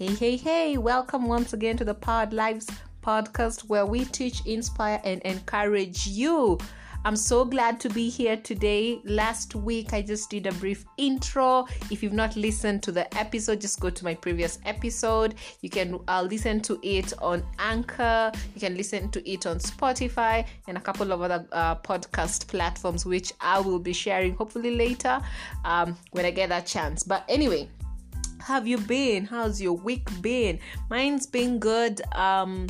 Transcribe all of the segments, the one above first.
Hey, hey, hey, welcome once again to the Powered Lives podcast where we teach, inspire, and encourage you. I'm so glad to be here today. Last week, I just did a brief intro. If you've not listened to the episode, just go to my previous episode. You can uh, listen to it on Anchor, you can listen to it on Spotify, and a couple of other uh, podcast platforms, which I will be sharing hopefully later um, when I get that chance. But anyway, have you been? How's your week been? Mine's been good. Um,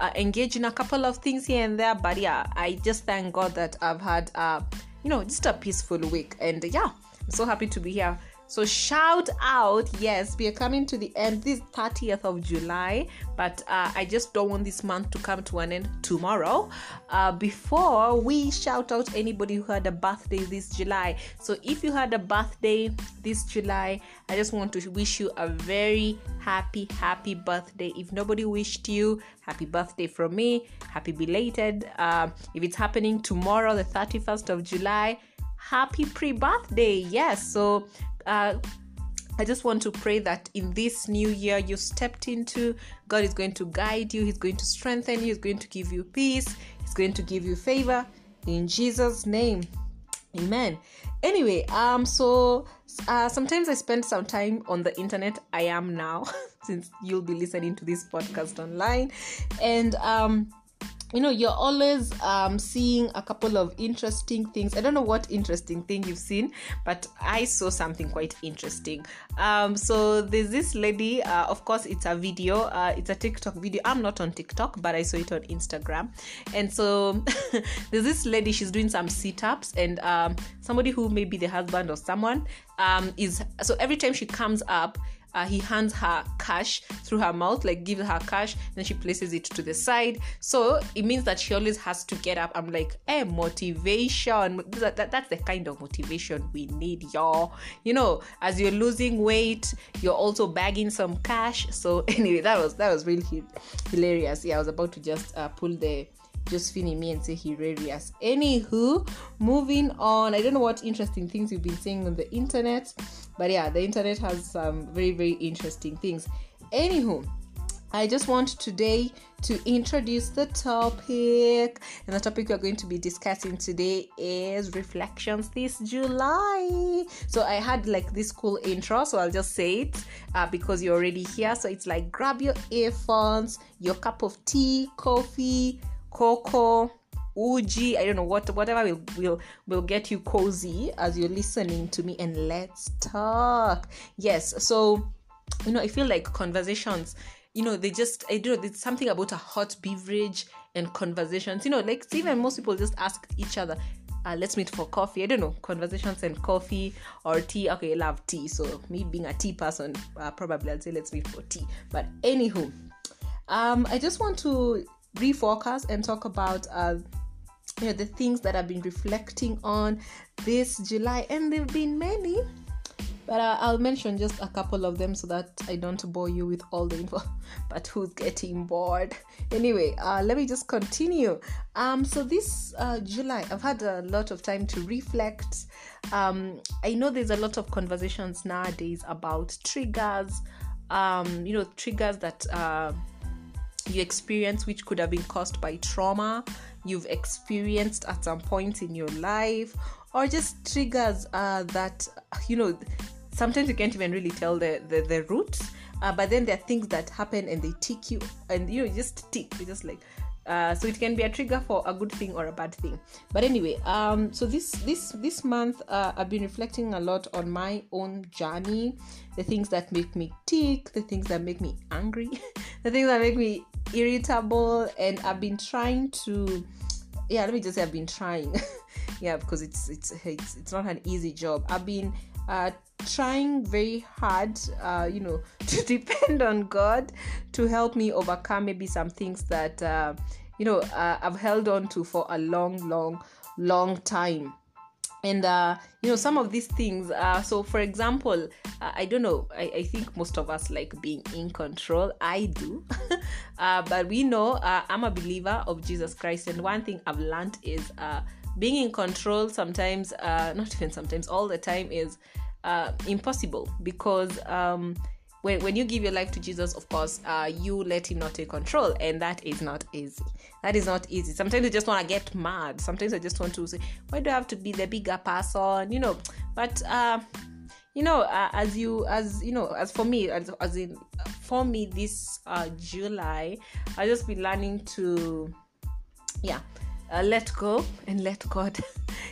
uh, in a couple of things here and there but yeah i just thank god that i've had uh you know just a peaceful week and yeah i'm so happy to be here so shout out, yes, we are coming to the end this 30th of July, but uh, I just don't want this month to come to an end tomorrow. Uh, before we shout out anybody who had a birthday this July. So if you had a birthday this July, I just want to wish you a very happy, happy birthday. If nobody wished you, happy birthday from me, happy belated. Uh, if it's happening tomorrow, the 31st of July, happy pre-birthday yes so uh, I just want to pray that in this new year you stepped into, God is going to guide you, He's going to strengthen you, He's going to give you peace, He's going to give you favor in Jesus' name. Amen. Anyway, um, so uh, sometimes I spend some time on the internet. I am now, since you'll be listening to this podcast online, and um you know you're always um, seeing a couple of interesting things. I don't know what interesting thing you've seen but i saw something quite interesting. Um, so there's this lady uh, of course it's a video uh, it's a tiktok video. I'm not on tiktok but i saw it on instagram. And so there's this lady she's doing some sit-ups and um, somebody who may be the husband or someone um, is so every time she comes up uh, he hands her cash through her mouth, like gives her cash, then she places it to the side. So it means that she always has to get up. I'm like, hey, motivation. That, that, that's the kind of motivation we need, y'all. You know, as you're losing weight, you're also bagging some cash. So anyway, that was that was really hilarious. Yeah, I was about to just uh, pull the just Josephine me and say hilarious. Anywho, moving on. I don't know what interesting things you've been seeing on the internet, but yeah, the internet has some very, very interesting things. Anywho, I just want today to introduce the topic, and the topic we're going to be discussing today is reflections this July. So I had like this cool intro, so I'll just say it uh, because you're already here. So it's like grab your earphones, your cup of tea, coffee, cocoa uji i don't know what whatever will will will get you cozy as you're listening to me and let's talk yes so you know i feel like conversations you know they just i don't know there's something about a hot beverage and conversations you know like even most people just ask each other uh, let's meet for coffee. I don't know, conversations and coffee or tea. Okay, I love tea. So, me being a tea person, uh, probably I'll say let's meet for tea. But, anywho, um, I just want to refocus and talk about uh, you know the things that I've been reflecting on this July, and there've been many. But uh, I'll mention just a couple of them so that I don't bore you with all the info. But who's getting bored? Anyway, uh, let me just continue. Um, so this uh, July, I've had a lot of time to reflect. Um, I know there's a lot of conversations nowadays about triggers. Um, you know, triggers that uh, you experience which could have been caused by trauma you've experienced at some point in your life or just triggers uh, that you know sometimes you can't even really tell the the, the roots uh, but then there are things that happen and they tick you and you know just tick you just like uh, so it can be a trigger for a good thing or a bad thing. But anyway um so this this this month uh, i've been reflecting a lot on my own journey the things that make me tick the things that make me angry the things that make me irritable and i've been trying to yeah let me just say i've been trying. Yeah because it's it's it's it's not an easy job. I've been uh trying very hard uh you know to depend on god to help me overcome maybe some things that uh you know uh, i've held on to for a long long long time and uh, you know some of these things uh, so for example uh, i don't know I, I, think most of us like being in control. I do. Uh, but we know uh, i'm a believer of jesus christ. And one thing i've learned is uh, being in control sometimes not even sometimes all the time is impossible because um, when, when you give your life to jesus of course uh, you let him not take control and that is not easy. That is not easy. Sometimes you just want to get mad. Sometimes i just want to say why do i have to be the bigger person? You know but uh, you know uh, as you as you know as for me as, as in for me this uh, july i just been learning to yeah uh, let go and let god.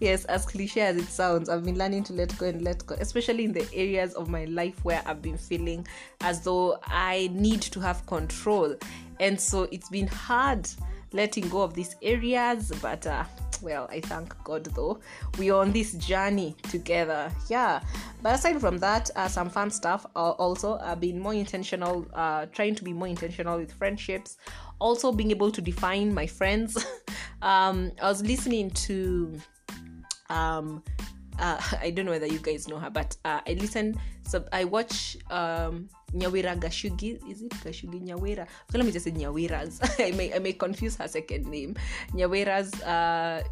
Yes as cliche as it sounds i've been learning to let go and let go especially in the areas of my life where i've been feeling as though i need to have control. And so it's been hard letting go of these areas but uh, well i thank god though. We're on this journey together. Yeah. But aside from that uh, some fun stuff uh, also i've been more intentional uh, trying to be more intentional with friendships. Also being able to define my friends um, i was listening to um, uh, I don't know whether you guys know her, but uh, I listen. So I watch um, Nyawira Gashugi. Is it Gashugi Nyawira? So let me just say Nyawira's. I may I may confuse her second name. Nyawira's uh,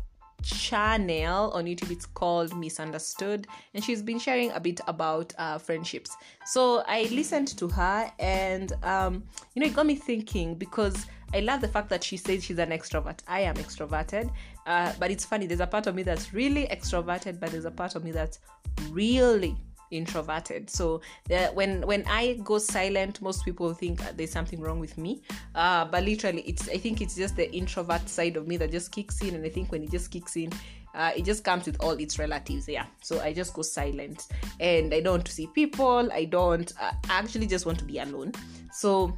channel on YouTube. It's called Misunderstood, and she's been sharing a bit about uh, friendships. So I listened to her, and um, you know, it got me thinking because I love the fact that she says she's an extrovert. I am extroverted, uh, but it's funny. There's a part of me that's really extroverted, but there's a part of me that's really introverted. So uh, when when I go silent, most people think there's something wrong with me. Uh, but literally, it's I think it's just the introvert side of me that just kicks in, and I think when it just kicks in. Uh, it just comes with all its relatives yeah so i just go silent and i don't see people i don't uh, I actually just want to be alone so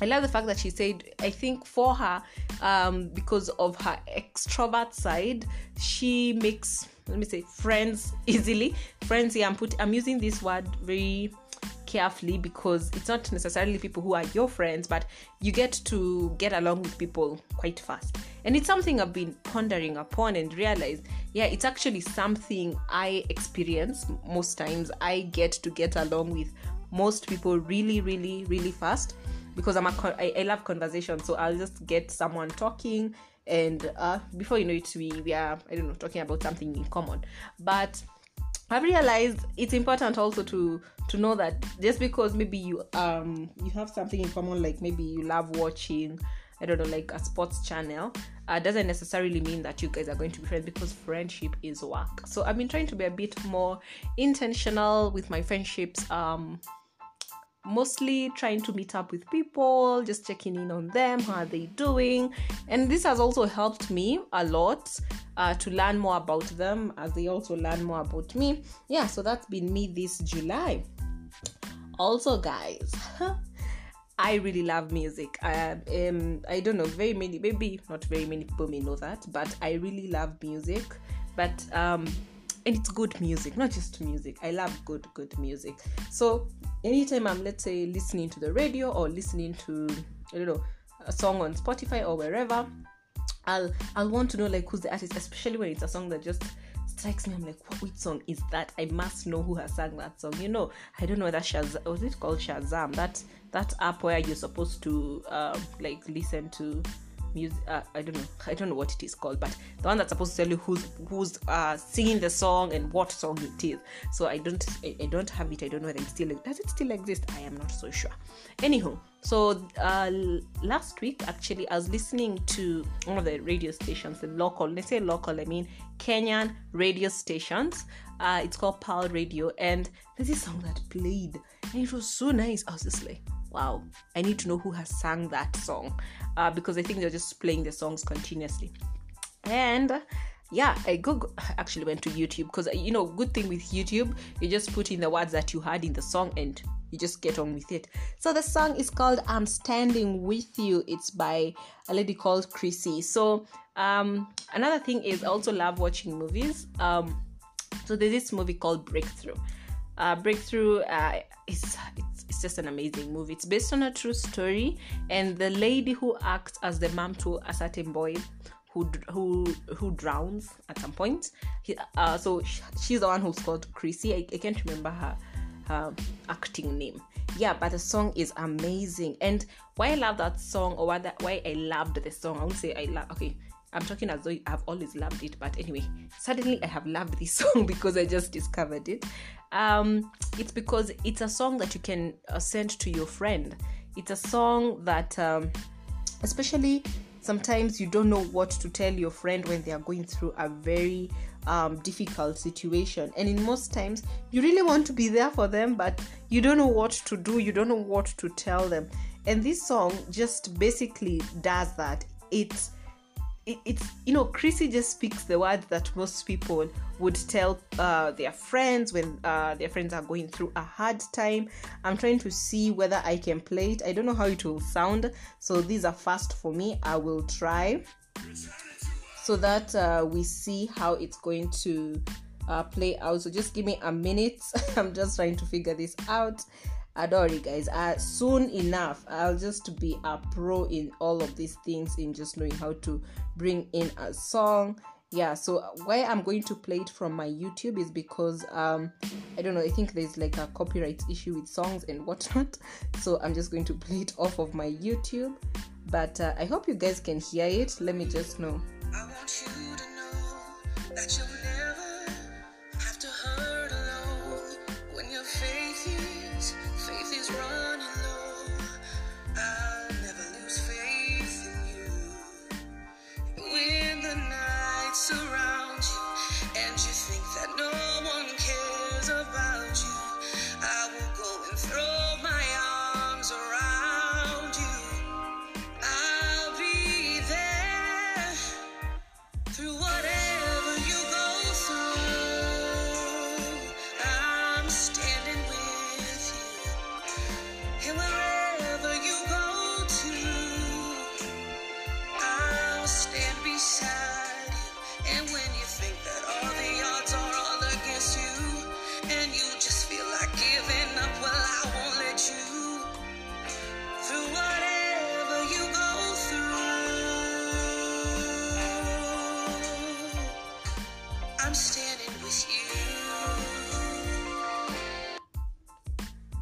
I love the fact that she said, I think for her, um, because of her extrovert side, she makes, let me say, friends easily. Friends, yeah, I'm, put, I'm using this word very carefully because it's not necessarily people who are your friends, but you get to get along with people quite fast. And it's something I've been pondering upon and realized, yeah, it's actually something I experience most times. I get to get along with most people really, really, really fast because I'm a I, I love conversation, so I'll just get someone talking, and uh, before you know it, we we are I don't know talking about something in common, but. I've realized it's important also to to know that just because maybe you um you have something in common like maybe you love watching I don't know like a sports channel uh, doesn't necessarily mean that you guys are going to be friends because friendship is work. So I've been trying to be a bit more intentional with my friendships um mostly trying to meet up with people, just checking in on them, how are they doing. And this has also helped me a lot uh, to learn more about them as they also learn more about me. Yeah, so that's been me this July. Also, guys, I really love music. I um, I don't know, very many, maybe not very many people may know that, but I really love music. But um, and it's good music not just music. I love good good music. So anytime i'm let's say listening to the radio or listening to i don't know a song on spotify or wherever i'll i'll want to know like who's the artist especially when it's a song that just strikes me. I'm like what which song is that? I must know who has sung that song. You know i don't know that shazam was it called shazam? That that app where you're supposed to um, like listen to music uh, i don't know i don't know what it is called but the one that's supposed to tell you who's who's uh, singing the song and what song it is. So i don't I, I don't have it i don't know whether it still does it still exist? I am not so sure. Anywho so uh, last week actually i was listening to one of the radio stations the local let's say local i mean kenyan radio stations. Uh, it's called Pearl Radio, and there's this song that played, and it was so nice. I was just like, wow, I need to know who has sung that song uh, because I think they're just playing the songs continuously. And yeah, I go actually went to YouTube because you know, good thing with YouTube, you just put in the words that you heard in the song and you just get on with it. So the song is called "I'm Standing with You." It's by a lady called Chrissy. So um, another thing is I also love watching movies. Um, so there's this movie called Breakthrough. Uh, Breakthrough uh, is just an amazing movie. It's based on a true story, and the lady who acts as the mom to a certain boy who who who drowns at some point. He, uh, so she's the one who's called Chrissy. I, I can't remember her her acting name. Yeah, but the song is amazing. And why I love that song, or why, that, why I loved the song, I would say I love. Okay, I'm talking as though I've always loved it, but anyway, suddenly I have loved this song because I just discovered it. Um, it's because it's a song that you can uh, send to your friend. It's a song that, um, especially sometimes you don't know what to tell your friend when they are going through a very um, difficult situation. And in most times you really want to be there for them but you don't know what to do. You don't know what to tell them. And this song just basically does that. It's it, it's you know chrissy just speaks the words that most people would tell uh, their friends when uh, their friends are going through a hard time i'm trying to see whether i can play it i don't know how it will sound so these are fast for me i will try so that uh, we see how it's going to uh, play out. So just give me a minute. I'm just trying to figure this out. Adore you guys. Uh, soon enough, I'll just be a pro in all of these things, in just knowing how to bring in a song. Yeah, so why I'm going to play it from my YouTube is because um, I don't know. I think there's like a copyright issue with songs and whatnot. So I'm just going to play it off of my YouTube. But uh, I hope you guys can hear it. Let me just know.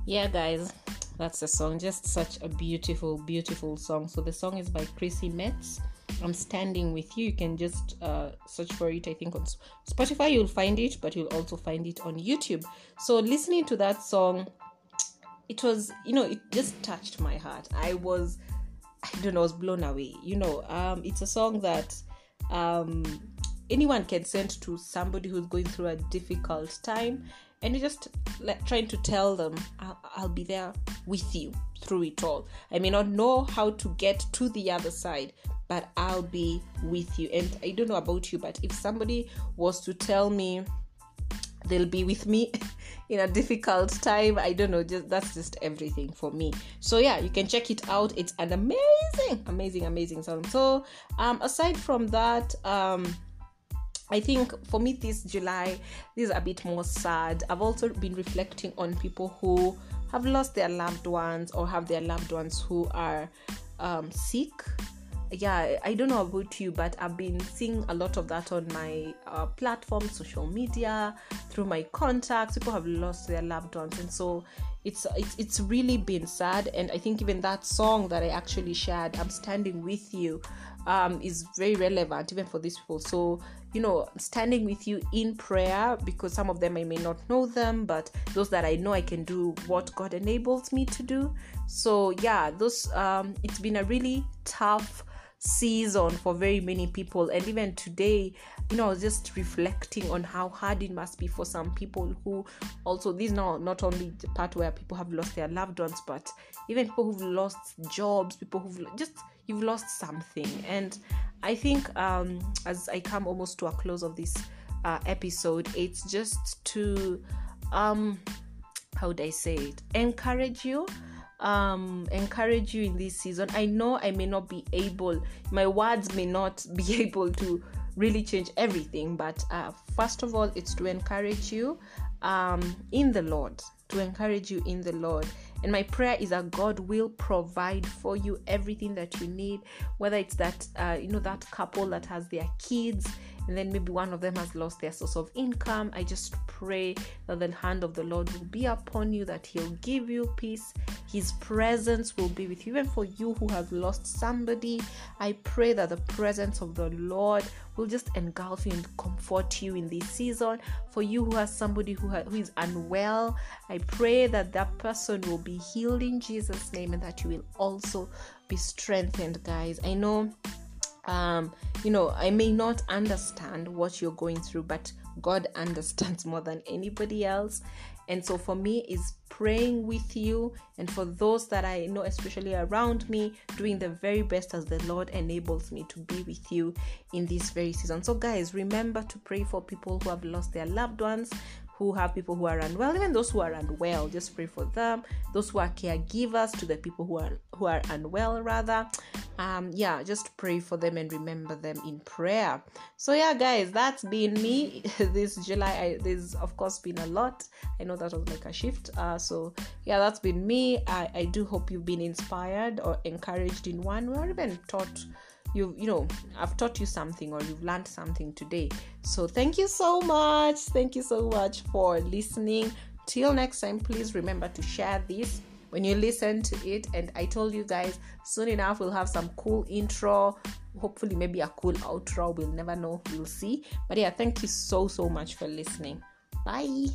Yeah, guys, that's the song. Just such a beautiful, beautiful song. So the song is by Chrissy Metz. I'm standing with you. You can just uh, search for it. I think on Spotify you'll find it, but you'll also find it on YouTube. So listening to that song, it was you know it just touched my heart. I was I don't know, I was blown away. You know, um, it's a song that um, anyone can send to somebody who's going through a difficult time, and you're just like trying to tell them, I'll, I'll be there with you through it all. I may not know how to get to the other side, but I'll be with you. And I don't know about you, but if somebody was to tell me, they'll be with me in a difficult time i don't know just that's just everything for me so yeah you can check it out it's an amazing amazing amazing song so um aside from that um I think for me this July this is a bit more sad. I've also been reflecting on people who have lost their loved ones or have their loved ones who are um, sick. Yeah i don't know about you but i've been seeing a lot of that on my uh, platform social media through my contacts. People have lost their loved ones and so it's it's it's really been sad. And i think even that song that i actually shared i'm standing with you um, is very relevant even for these people. So you know standing with you in prayer because some of them i may not know them but those that i know i can do what god enables me to do. So yeah those um, it's been a really tough season for very many people. And even today you know just reflecting on how hard it must be for some people who also these now not only the part where people have lost their loved ones but even people who've lost jobs people who've just you've lost something. And i think um as i come almost to a close of this uh, episode it's just to um how would i say it? Encourage you um encourage you in this season. I know i may not be able my words may not be able to really change everything but uh, first of all it's to encourage you um in the lord to encourage you in the Lord. And my prayer is that God will provide for you everything that you need, whether it's that, uh, you know, that couple that has their kids and then maybe one of them has lost their source of income. I just pray that the hand of the Lord will be upon you, that He'll give you peace. His presence will be with you. Even for you who have lost somebody, I pray that the presence of the Lord will just engulf you and comfort you in this season. For you who has somebody who, who is unwell, I pray that that person will be healed in Jesus' name and that you will also be strengthened, guys. I know um you know i may not understand what you're going through but god understands more than anybody else. And so for me is praying with you. And for those that i know especially around me doing the very best as the lord enables me to be with you in this very season. So guys remember to pray for people who have lost their loved ones who have people who are unwell, even those who are unwell, just pray for them. Those who are caregivers to the people who are who are unwell, rather, um, yeah, just pray for them and remember them in prayer. So yeah, guys, that's been me this July. I, there's of course been a lot. I know that was like a shift. Uh, so yeah, that's been me. I, I do hope you've been inspired or encouraged in one way or even taught you you know i've taught you something or you've learned something today. So thank you so much. Thank you so much for listening. Till next time please remember to share this when you listen to it. And i told you guys soon enough we'll have some cool intro. Hopefully maybe a cool outro. We'll never know. We'll see. But yeah thank you so so much for listening. Bye